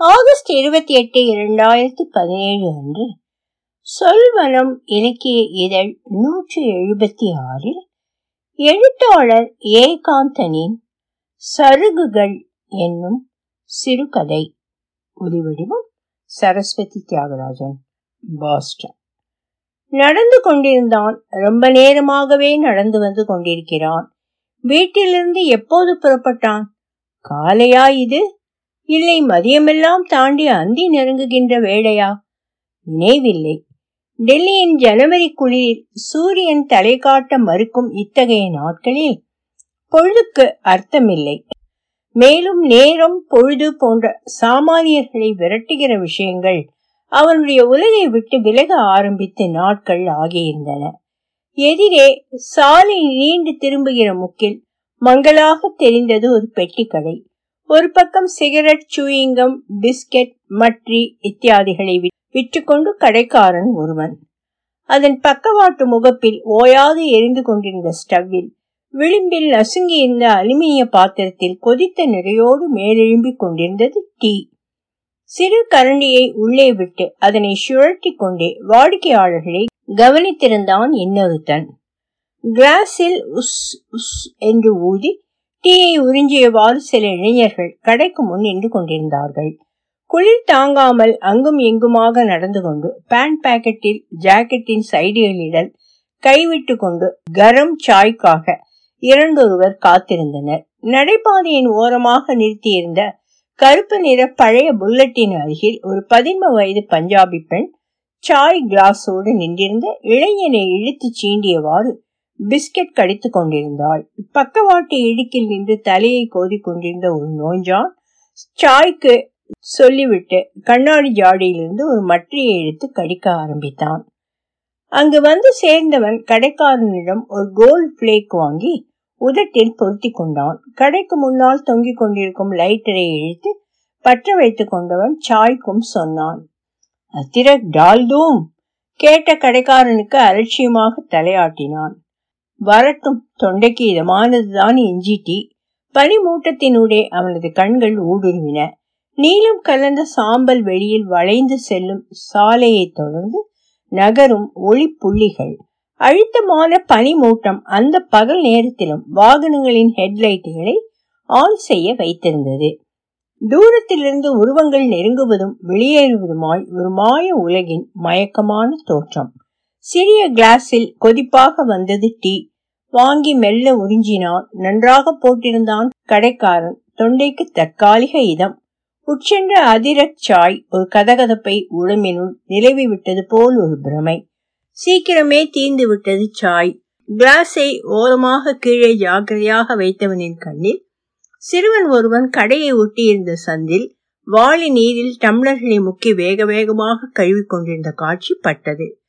August இருபத்தி எட்டு இரண்டாயிரத்தி பதினேழு அன்று சொல்வனம் இலக்கிய இதழ் நூற்றி எழுபத்தி ஆறில் எழுத்தாளர் ஏகாந்தனின் சருகுகள் என்னும் சிறுகதை ஒலிவடிவம் சரஸ்வதி தியாகராஜன் பாஸ்டன். நடந்து கொண்டிருந்தான். ரொம்ப நேரமாகவே நடந்து வந்து கொண்டிருக்கிறான். வீட்டிலிருந்து எப்போது புறப்பட்டான்? காலையா இது? இல்லை மதியமெல்லாம் தாண்டி அந்தி நெருங்குகின்ற வேளையா? நினைவில்லை. டெல்லியின் ஜனவரி குளிரில் சூரியன் தலை காட்ட மறுக்கும் இத்தகைய நாட்களில் பொழுதுக்கு அர்த்தமில்லை. மேலும் நேரம் பொழுது போன்ற சாமானியர்களை விரட்டுகிற விஷயங்கள் அவனுடைய உலகை விட்டு விலக ஆரம்பித்து நாட்கள் ஆகியிருந்தன. எதிரே சாலை நீண்டு திரும்புகிற முக்கில் மங்களாக தெரிந்தது ஒரு பெட்டி கடை ஒரு பக்கம் சிகரெட் சூயிங்கம் பிஸ்கெட் மட்ரி இத்தியாதிகளை விற்றுக்கொண்டு கடைக்காரன் ஒருவன். அதன் பக்கவாட்டு முகப்பில் ஓயாது எரிந்து கொண்டிருந்த ஸ்டவ்வில் விளிம்பில் நசுங்கி இருந்த அலுமினிய பாத்திரத்தில் கொதித்த நிறையோடு மேலெழும்பிக் கொண்டிருந்தது டீ. சிறு கரண்டியை உள்ளே விட்டு அதனை சுழட்டி கொண்டே வாடிக்கையாளர்களை கவனித்திருந்தான் இன்னொருத்தன். கிளாஸில் உஸ் உஸ் என்று ஊதி டீயை உறிஞ்சியவாறு சில இளைஞர்கள் கடைக்கு முன் நின்று கொண்டிருந்தார்கள். குளிர் தாங்காமல் அங்கும் இங்குமாக நடந்து கொண்டு பேண்ட் பாக்கெட்டில் ஜாக்கெட்டின் சைடுகளிடல் கைவிட்டு கொண்டு கரம் சாய்க்காக இரண்டொருவர் காத்திருந்தனர். நடைபாதையின் ஓரமாக நிறுத்தியிருந்த கருப்பு நிற பழைய புல்லட்டின் அருகில் ஒரு பதின்ம வயது பஞ்சாபி பெண் சாய் கிளாஸோடு நின்றிருந்த இளைஞனை இழுத்து சீண்டியவாறு பிஸ்கெட் கடித்துக் கொண்டிருந்தாள். பக்கவாட்டு இடுக்கில் நின்று தலையை கோதி கொண்டிருந்த ஒரு நோஞ்சான் சாய்க்கு சொல்லிவிட்டு கண்ணாடி ஜாடியிலிருந்து ஒரு மற்றியை எடுத்து கடிக்க ஆரம்பித்தான். அங்கு வந்து சேர்ந்தவன் கடைக்காரனிடம் ஒரு கோல்ட் பிளேக் வாங்கி உதட்டில் பொருத்தி கொண்டான். கடைக்கு முன்னால் தொங்கிக் கொண்டிருக்கும் லைட்டரை இழுத்து பற்ற வைத்துக் கொண்டவன் சாய்க்கும் சொன்னான் அத்திரக் டால்தூம்! கேட்ட கடைக்காரனுக்கு அலட்சியமாக தலையாட்டினான். வரட்டும் தொண்டைக்கு இதமானதுதான் இஞ்சி டீ பனிமூட்டத்தினூடே அவனது கண்கள் ஊடுருவின. நீலம் கலந்த சாம்பல் வெளியில் வளைந்து செல்லும் சாலையை தொடர்ந்து நகரும் ஒளிப்புள்ளிகள். அழுத்தமான பனிமூட்டம் அந்த பகல் நேரத்திலும் வாகனங்களின் ஹெட்லைட்டுகளை ஆன் செய்ய வைத்திருந்தது. தூரத்திலிருந்து உருவங்கள் நெருங்குவதும் வெளியேறுவதுமாய் ஒரு மாய உலகின் மயக்கமான தோற்றம். சிறிய கிளாஸில் கொதிப்பாக வந்தது டீ. வாங்கி மெல்ல உறிஞ்சினான். நன்றாக போட்டிருந்தான் கடைக்காரன். தொண்டைக்கு தற்காலிக இதம். உட்சென்ற அதிரச் சாய் ஒரு கதகதப்பை உடம்பினுள் நிலவி விட்டது போல் ஒரு பிரமை. சீக்கிரமே தீர்ந்து விட்டது சாய். கிளாஸை ஓரமாக கீழே ஜாக்கிரதையாக வைத்தவனின் கண்ணில் சிறுவன் ஒருவன் கடையை ஒட்டியிருந்த சந்தில் வாளி நீரில் டம்ளர்களை முக்கி வேக வேகமாக கழுவி கொண்டிருந்த காட்சி பட்டது.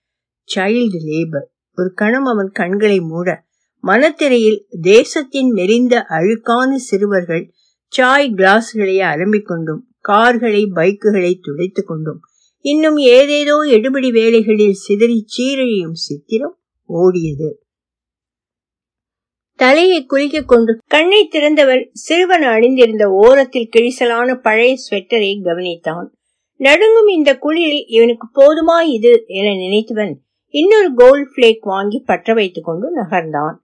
சைல்டு லேபர் ஒரு கணம் அவன் கண்களை மூட. மனத்திரையில் தேசத்தின் மெலிந்த அழுக்கான சிறுவர்கள் சாய் கிளாஸ்களை அலம்பிக் கொண்டும் கார்களை பைக்குகளை துடைத்துக் கொண்டும். இன்னும் ஏதேதோ எடுபடி வேலைகளில் சிதறி சீரழியும் சித்திரம் ஓடியது. தலையை குலுக்கிக் கொண்டு கண்ணை திறந்தவன் சிறுவன் அணிந்திருந்த ஓரத்தில் கிழிசலான பழைய ஸ்வெட்டரை கவனித்தான். நடுங்கும் இந்த குளிரில் இவனுக்கு போதுமா இது என நினைத்தவன் இன்னொரு கோல்ட் பிளேக் வாங்கி பற்ற வைத்துக் கொண்டு நகர்ந்தான்.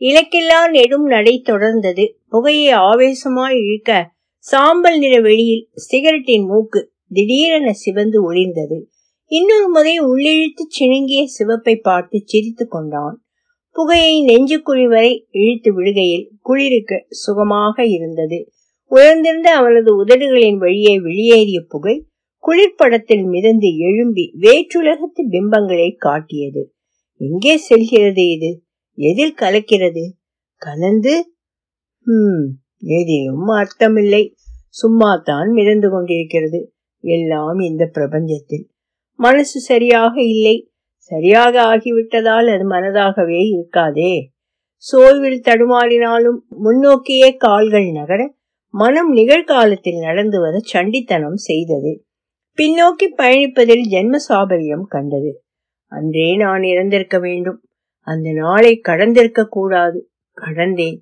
இலக்கில்லா நெடும் நடை தொடர்ந்தது. புகையை ஆவேசமாய் இழுக்க சாம்பல் நிற வெளியில் சிகரெட்டின் மூக்கு திடீரென சிவந்து ஒளிர்ந்தது. இன்னொரு முறை உள்ளிழுத்து சிணுங்கிய சிவப்பை பார்த்து சிரித்து கொண்டான். புகையை நெஞ்சுக்குழி வரை இழுத்து விடுகையில் குளிருக்கு சுகமாக இருந்தது. உயர்ந்திருந்த அவனது உதடுகளின் வழியே வெளியேறிய புகை குளிர்படத்தில் மிதந்து எழும்பி வேற்றுலகத்து பிம்பங்களை காட்டியது. எங்கே செல்கிறது இது? எதில் கலக்கிறது? கலந்து ஹம் எதிலும் அர்த்தமில்லை. சும்மா தான் மிதந்து கொண்டிருக்கிறது. எல்லாம் இந்த பிரபஞ்சத்தில். மனசு சரியாக இல்லை. சரியாக ஆகிவிட்டதால் அது மனதாகவே இருக்காதே. சோய்வில் தடுமாறினாலும் முன்னோக்கியே கால்கள் நகர மனம் நிகழ்காலத்தில் நடந்து வர சண்டித்தனம் செய்தது. பின்னோக்கி பயணிப்பதில் ஜென்ம சாபல்யம் கண்டது. அன்றே நான் இறந்திருக்க வேண்டும். அந்த நாளை கடந்திருக்க கூடாது. கடந்தேன்.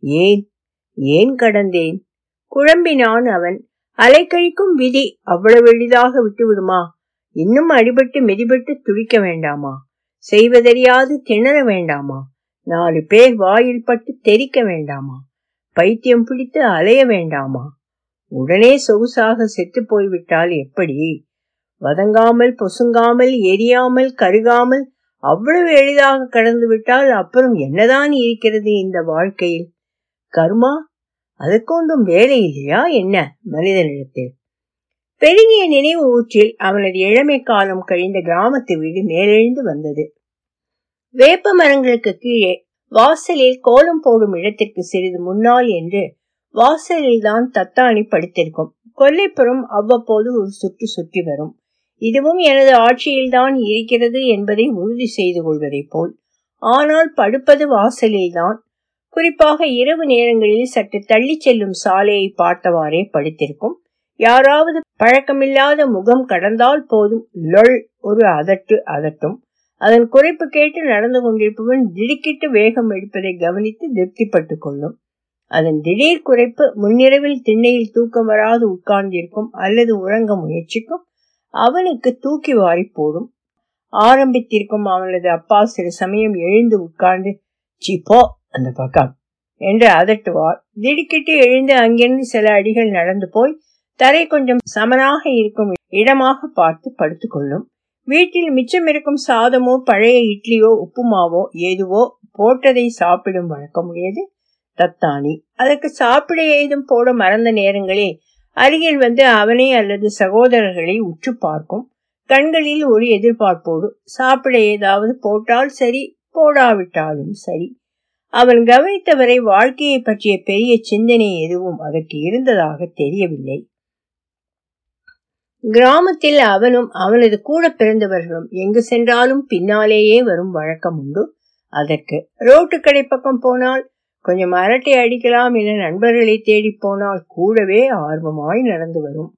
ஏன்? ஏன் கடந்தேன்? குழம்பினான் அவன். அலைக்கழிக்கும் விதி அவ்வளவு எளிதாக விட்டுவிடுமா? இன்னும் அடிபட்டு மிதிபட்டு துடிக்க வேண்டாமா? செய்வதறியாது திணற வேண்டாமா? நாலு பேர் வாயில் பட்டு தெரிக்க வேண்டாமா? பைத்தியம் பிடித்து அலைய வேண்டாமா? உடனே சொகுசாக செத்து போய்விட்டால் எப்படி? வதங்காமல் பொசுங்காமல் எரியாமல் கருகாமல் அவ்வளவு எளிதாக கடந்து விட்டால் அப்புறம் என்னதான் இருக்கிறது இந்த வாழ்க்கையில்? கர்மா அதுக்கொன்றும் வேலை இல்லையா என்ன மனிதனிடத்தில்? பெருகிய நினைவு ஊற்றில் அவனது இளமை காலம் கழிந்த கிராமத்து வீடு மேலெழுந்து வந்தது. வேப்ப மரங்களுக்கு கீழே வாசலில் கோலம் போடும் இடத்திற்கு சிறிது முன்னால் என்று வாசலில் தான் தத்தாணி படுத்திருக்கும். கொல்லைப்புறம் அவ்வப்போது ஒரு சுற்று சுற்றி வரும். இதுவும் எனது ஆட்சியில்தான் இருக்கிறது என்பதை உறுதி செய்து கொள்வதை போல். ஆனால் படுப்பது வாசலில்தான். குறிப்பாக இரவு நேரங்களில் சற்று தள்ளி செல்லும் சாலையை பார்த்தவாறே படுத்திருக்கும். யாராவது பழக்கமில்லாத முகம் கடந்தால் போதும். லொள் ஒரு அதட்டு அதட்டும். அதன் குறைப்பு கேட்டு நடந்து கொண்டிருப்பவன் திடுக்கிட்டு வேகம் எடுப்பதை கவனித்து திருப்திப்பட்டுக் கொள்ளும். அதன் திடீர் குறைப்பு முன்னிரவில் திண்ணையில் தூக்கம் வராது உட்கார்ந்திருக்கும் அல்லது உறங்க முயற்சிக்கும். அவனுக்கு தூக்கி வாரி போடும். ஆரம்பித்திருக்கும் அவனது அப்பா சில சமயம் எழுந்து உட்கார்ந்து சிப்போ அந்த பக்கம் என்று அதட்டுவார். திடுக்கிட்டு எழுந்து அங்கிருந்து சில அடிகள் நடந்து போய் தரை கொஞ்சம் சமனாக இருக்கும் இடமாக பார்த்து படுத்துக்கொள்ளும் வீட்டில் மிச்சம் இருக்கும் சாதமோ பழைய இட்லியோ உப்புமாவோ ஏதுவோ போட்டதை சாப்பிடும் வழக்கம் உடையது. தத்தானி அதற்கு சாப்பிட ஏதும் போட மறந்த நேரங்களில் அருகில் வந்து அவனை அல்லது சகோதரர்களை உற்று பார்க்கும். கண்களில் ஒரு எதிர்பார்ப்போடு சாப்பிட ஏதாவது போட்டால் சரி போடாவிட்டாலும் சரி. அவன் கவனித்தவரை வாழ்க்கையை பற்றிய பெரிய சிந்தனை எதுவும் அதற்கு இருந்ததாக தெரியவில்லை. கிராமத்தில் அவனும் அவனது கூட பிறந்தவர்களும் எங்கு சென்றாலும் பின்னாலேயே வரும் வழக்கம் உண்டு. அதற்கு ரோட்டு கடை பக்கம் போனால் கொஞ்சம் அரட்டை அடிக்கலாம் என நண்பர்களை தேடி போனால் கூடவே ஆர்வமாய் நடந்து வரும்.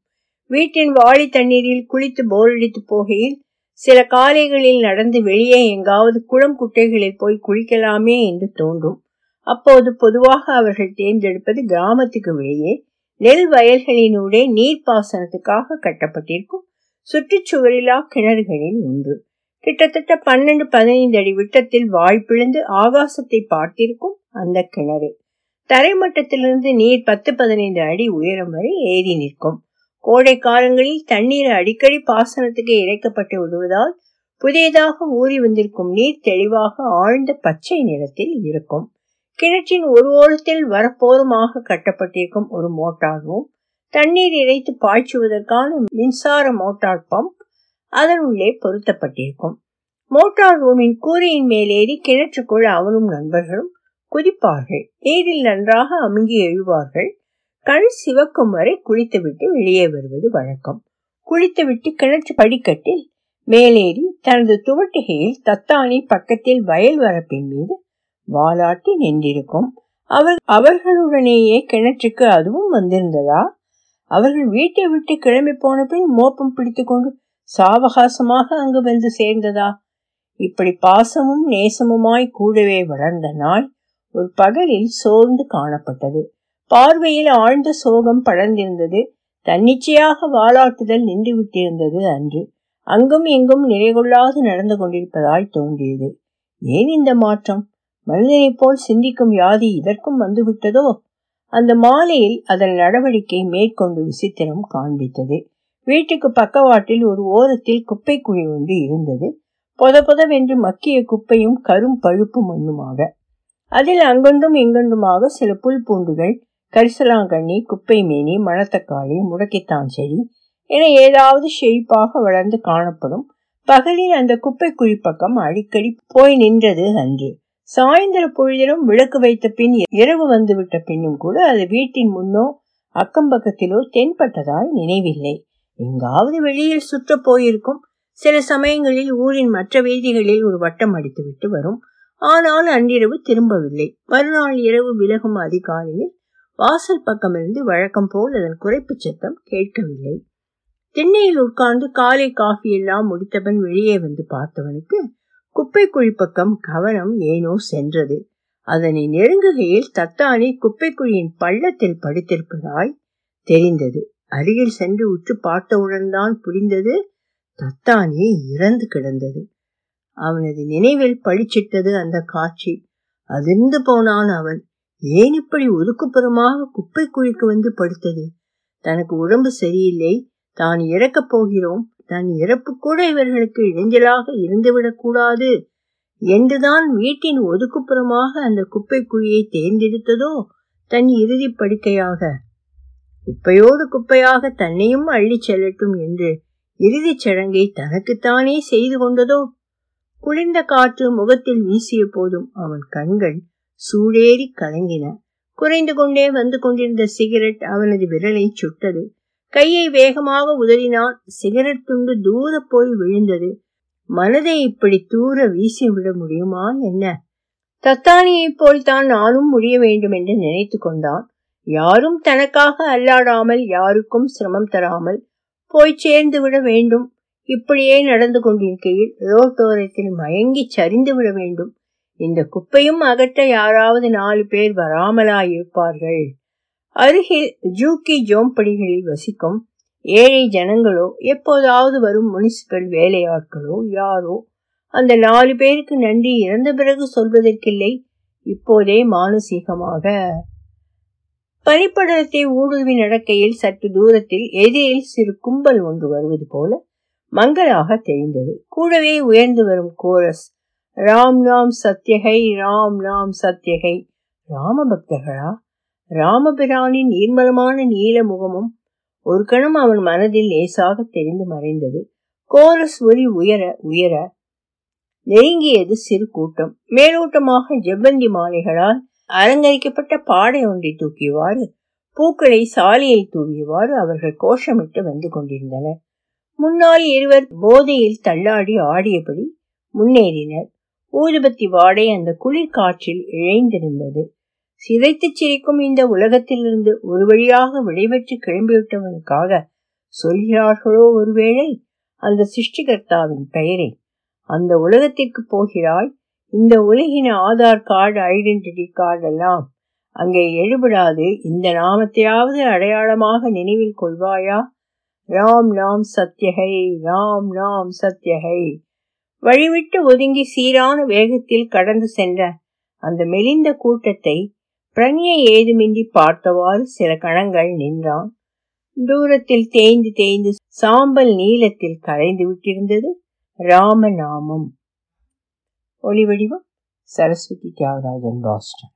வீட்டின் வாளி தண்ணீரில் குளித்து போரடித்து போகையில் சில காலைகளில் நடந்து வெளியே எங்காவது குளம் குட்டைகளில் போய் குளிக்கலாமே என்று தோன்றும். அப்போது பொதுவாக அவர்கள் தேர்ந்தெடுப்பது கிராமத்துக்கு வெளியே நெல் வயல்களினூடே நீர்ப்பாசனத்துக்காக கட்டப்பட்டிருக்கும் சுற்றுச்சுவரிலா கிணறுகளில் ஒன்று. கிட்டத்தட்ட பன்னெண்டு பதினைந்து அடி விட்டத்தில் வாய்ப்பிழந்து ஆகாசத்தை பார்த்திருக்கும் அந்த கிணறு. தரைமட்டத்திலிருந்து நீர் பத்து பதினைந்து அடி உயரம் வரை ஏறி நிற்கும். கோடை காலங்களில் தண்ணீர் அடிக்கடி பாசனத்துக்கு இறைக்கப்பட்டு விடுவதால் புதியதாக ஊறி வந்திருக்கும் நீர் தெளிவாக ஆழ்ந்த பச்சை நிறத்தில் இருக்கும். கிணற்றின் ஒரு ஓரத்தில் வரப்போருமாக கட்டப்பட்டிருக்கும் ஒரு மோட்டார் ரூம் தண்ணீர் இறைத்து பாய்ச்சுவதற்கான மின்சார மோட்டார் பம்ப் அதன் உள்ளே பொருத்தப்பட்டிருக்கும். மோட்டார் ரூமின் கூரையின் மேலேறி கிணற்றுக்குள் அவனும் நண்பர்களும் குதிப்பார்கள். நீரில் நன்றாக அமுங்கி எழுவார்கள். கண் சிவக்கும் வரை குளித்துவிட்டு வெளியே வருவது வழக்கம். குளித்துவிட்டு கிணற்று படிக்கட்டில் மேலேறி தனது துவட்டிகையில் தத்தானி பக்கத்தில் வயல் வரப்பின் மீது வாலாட்டி நின்றிருக்கும். அவர் அவர்களுடனேயே கிணற்றுக்கு அதுவும் வந்திருந்ததா? அவர்கள் வீட்டை விட்டு கிளம்பி போன பின் மோப்பம் பிடித்துக்கொண்டு சாவகாசமாக அங்கு வந்து சேர்ந்ததா? இப்படி பாசமும் நேசமுமாய் கூடவே வளர்ந்த நாள் ஒரு பகலில் சோர்ந்து காணப்பட்டது. பார்வையில் ஆழ்ந்த சோகம் படர்ந்திருந்தது. தன்னிச்சையாக வாலாட்டுதல் நின்று விட்டிருந்தது அன்று. அங்கும் இங்கும் நிறைகொள்ளாது நடந்து கொண்டிருப்பதாய் தோன்றியது. ஏன் இந்த மாற்றம்? மனிதனைப் போல் சிந்திக்கும் வியாதி இதற்கும் வந்துவிட்டதோ? அந்த மாலையில் அதன் நடவடிக்கை மேற்கொண்டு விசித்திரம் காண்பித்தது. வீட்டுக்கு பக்கவாட்டில் ஒரு ஓரத்தில் குப்பை குழி ஒன்று இருந்தது. பொத பொதவென்று மக்கிய குப்பையும் கரும் பழுப்பு மண்ணுமாக. அதில் அங்கொன்றும் இங்கொன்றுமாக சில புல் பூண்டுகள் கரிசலாங்கண்ணி குப்பை மேனி மணத்தக்காளி முடக்கித்தான் செடி என ஏதாவது செழிப்பாக வளர்ந்து காணப்படும். பகலில் அந்த குப்பை குழி பக்கம் அடிக்கடி போய் நின்றது அன்று. சாயந்தர பொழுதிலும் விளக்கு வைத்த பின் இரவு வந்துவிட்ட பின்னும் கூட அது வீட்டின் முன்னோ அக்கம் பக்கத்திலோ தென்பட்டதாய் நினைவில்லை. எங்காவது வெளியில் சுற்ற போயிருக்கும். சில சமயங்களில் ஊரின் மற்ற வீதிகளில் ஒரு வட்டம் அடித்துவிட்டு வரும். ஆனால் அன்றிரவு திரும்பவில்லை. மறுநாள் இரவு விலகும் அதிகாலையில் வாசல் பக்கமிருந்து வழக்கம் போல் அதன் குறைப்பு சத்தம் கேட்கவில்லை. திண்ணையில் உட்கார்ந்து காலை காஃபி எல்லாம் முடித்தவன் வெளியே வந்து பார்த்தவனுக்கு குப்பை குழி பக்கம் கவனம் ஏனோ சென்றது. அதனை நெருங்குகையில் தத்தானி குப்பை குழியின் பள்ளத்தில் படுத்திருப்பதாய் தெரிந்தது. அருகில் சென்று உற்று பார்த்தவுடன் தான் புரிந்தது தத்தானே இறந்து கிடந்தது. அவனது நினைவில் பழிச்சிட்டது அந்த காட்சி. அதிர்ந்து போனான் அவன். ஏன் இப்படி ஒதுக்குப்புறமாக குப்பை குழிக்கு வந்து படுத்தது? தனக்கு உடம்பு சரியில்லை. தான் இறக்கப் போகிறோம். தன் இறப்பு கூட இவர்களுக்கு இடைஞ்சலாக இருந்துவிடக் கூடாது. என்றுதான் வீட்டின் ஒதுக்குப்புறமாக அந்த குப்பை குழியை தேர்ந்தெடுத்ததோ? தன் இறுதி படுக்கையாக. குப்பையோடு குப்பையாக தன்னையும் அள்ளிச் செல்லட்டும் என்று இறுதிச் சடங்கை தனக்குத்தானே செய்து கொண்டதோ? குளிர்ந்த காற்று முகத்தில் வீசிய போதும் அவன் கண்கள் சூடேறி கலங்கின. குறைந்து கொண்டே வந்து கொண்டிருந்த சிகரெட் அவனது விரலை சுட்டது. கையை வேகமாக உதறினான். சிகரெட் துண்டு தூர போய் விழுந்தது. மனதை இப்படி தூர வீசி விட முடியுமா என்ன? தத்தானியைப் போல் தான் நானும் முடிய வேண்டும் என்று நினைத்து கொண்டான். யாரும் தனக்காக அல்லாடாமல் யாருக்கும் சிரமம் தராமல் போய் சேர்ந்து விட வேண்டும். இப்படியே நடந்து கொண்டிருக்கையில் ரோட்டோரத்தில் மயங்கி சரிந்து விட வேண்டும். இந்த குப்பையும் அகற்ற யாராவது நாலு பேர் வராமலாயிருப்பார்கள். அருகில் ஜூக்கி ஜோம்படிகளில் வசிக்கும் ஏழை ஜனங்களோ எப்போதாவது வரும் முனிசிபல் வேலையாட்களோ யாரோ அந்த நாலு பேருக்கு நன்றி இறந்த பிறகு சொல்வதற்கில்லை. இப்போதே மானசீகமாக. பனிப்படலத்தை ஊடுருவி நடக்கையில் சற்று தூரத்தில் எதிரில் சிறு கும்பல் ஒன்று வருவது போல மங்களாக தெரிந்தது. கூடவே உயர்ந்து வரும் கோரஸ் ராம் நாம் சத்யகை ராம் நாம் சத்யகை ராம பக்தர்களா ராமபிரானின் நீர்மலமான நீல முகமும் ஒரு கணம் அவன் மனதில் லேசாக தெரிந்து மறைந்தது. கோரஸ் ஒலி உயர உயர நெருங்கியது சிறு கூட்டம். மேலோட்டமாக ஜெவ்வந்தி மாலைகளால் அலங்கரிக்கப்பட்ட பாடை ஒன்றை தூக்கியவாறு பூக்களை சாலையை தூவியவாறு அவர்கள் கோஷமிட்டு வந்து கொண்டிருந்தனர். முன்னால் இருவர் போதையில் தள்ளாடி ஆடியபடி முன்னேறினர். ஊதுபத்தி வாடை அந்த குளிர் காற்றில் இழைந்திருந்தது. சிதைத்துச் சிரிக்கும் இந்த உலகத்திலிருந்து ஒரு வழியாக விடைபெற்று கிளம்பிவிட்டவனுக்காக சொல்கிறார்களோ ஒருவேளை? அந்த சிருஷ்டிகர்த்தாவின் பெயரை. அந்த உலகத்திற்கு போகிறாய். இந்த உலகின் ஆதார் கார்டு ஐடென்டிட்டி கார்டு எல்லாம் அங்கே எழுபடாது. இந்த நாமத்தையாவது அடையாளமாக நினைவில் கொள்வாயா? ராம் நாம் சத்யகை ராம் நாம் சத்யகை வழிவிட்டு ஒதுங்கி சீரான வேகத்தில் கடந்து சென்ற அந்த மெலிந்த கூட்டத்தை பிரணிய ஏதுமின்றி பார்த்தவாறு சில கணங்கள் நின்றான். தூரத்தில் தேய்ந்து தேய்ந்து சாம்பல் நீளத்தில் கரைந்து விட்டிருந்தது ராமநாமம். ஒளிவடிவம் சரஸ்வதி தியாகராஜன் பாஸ்டன்.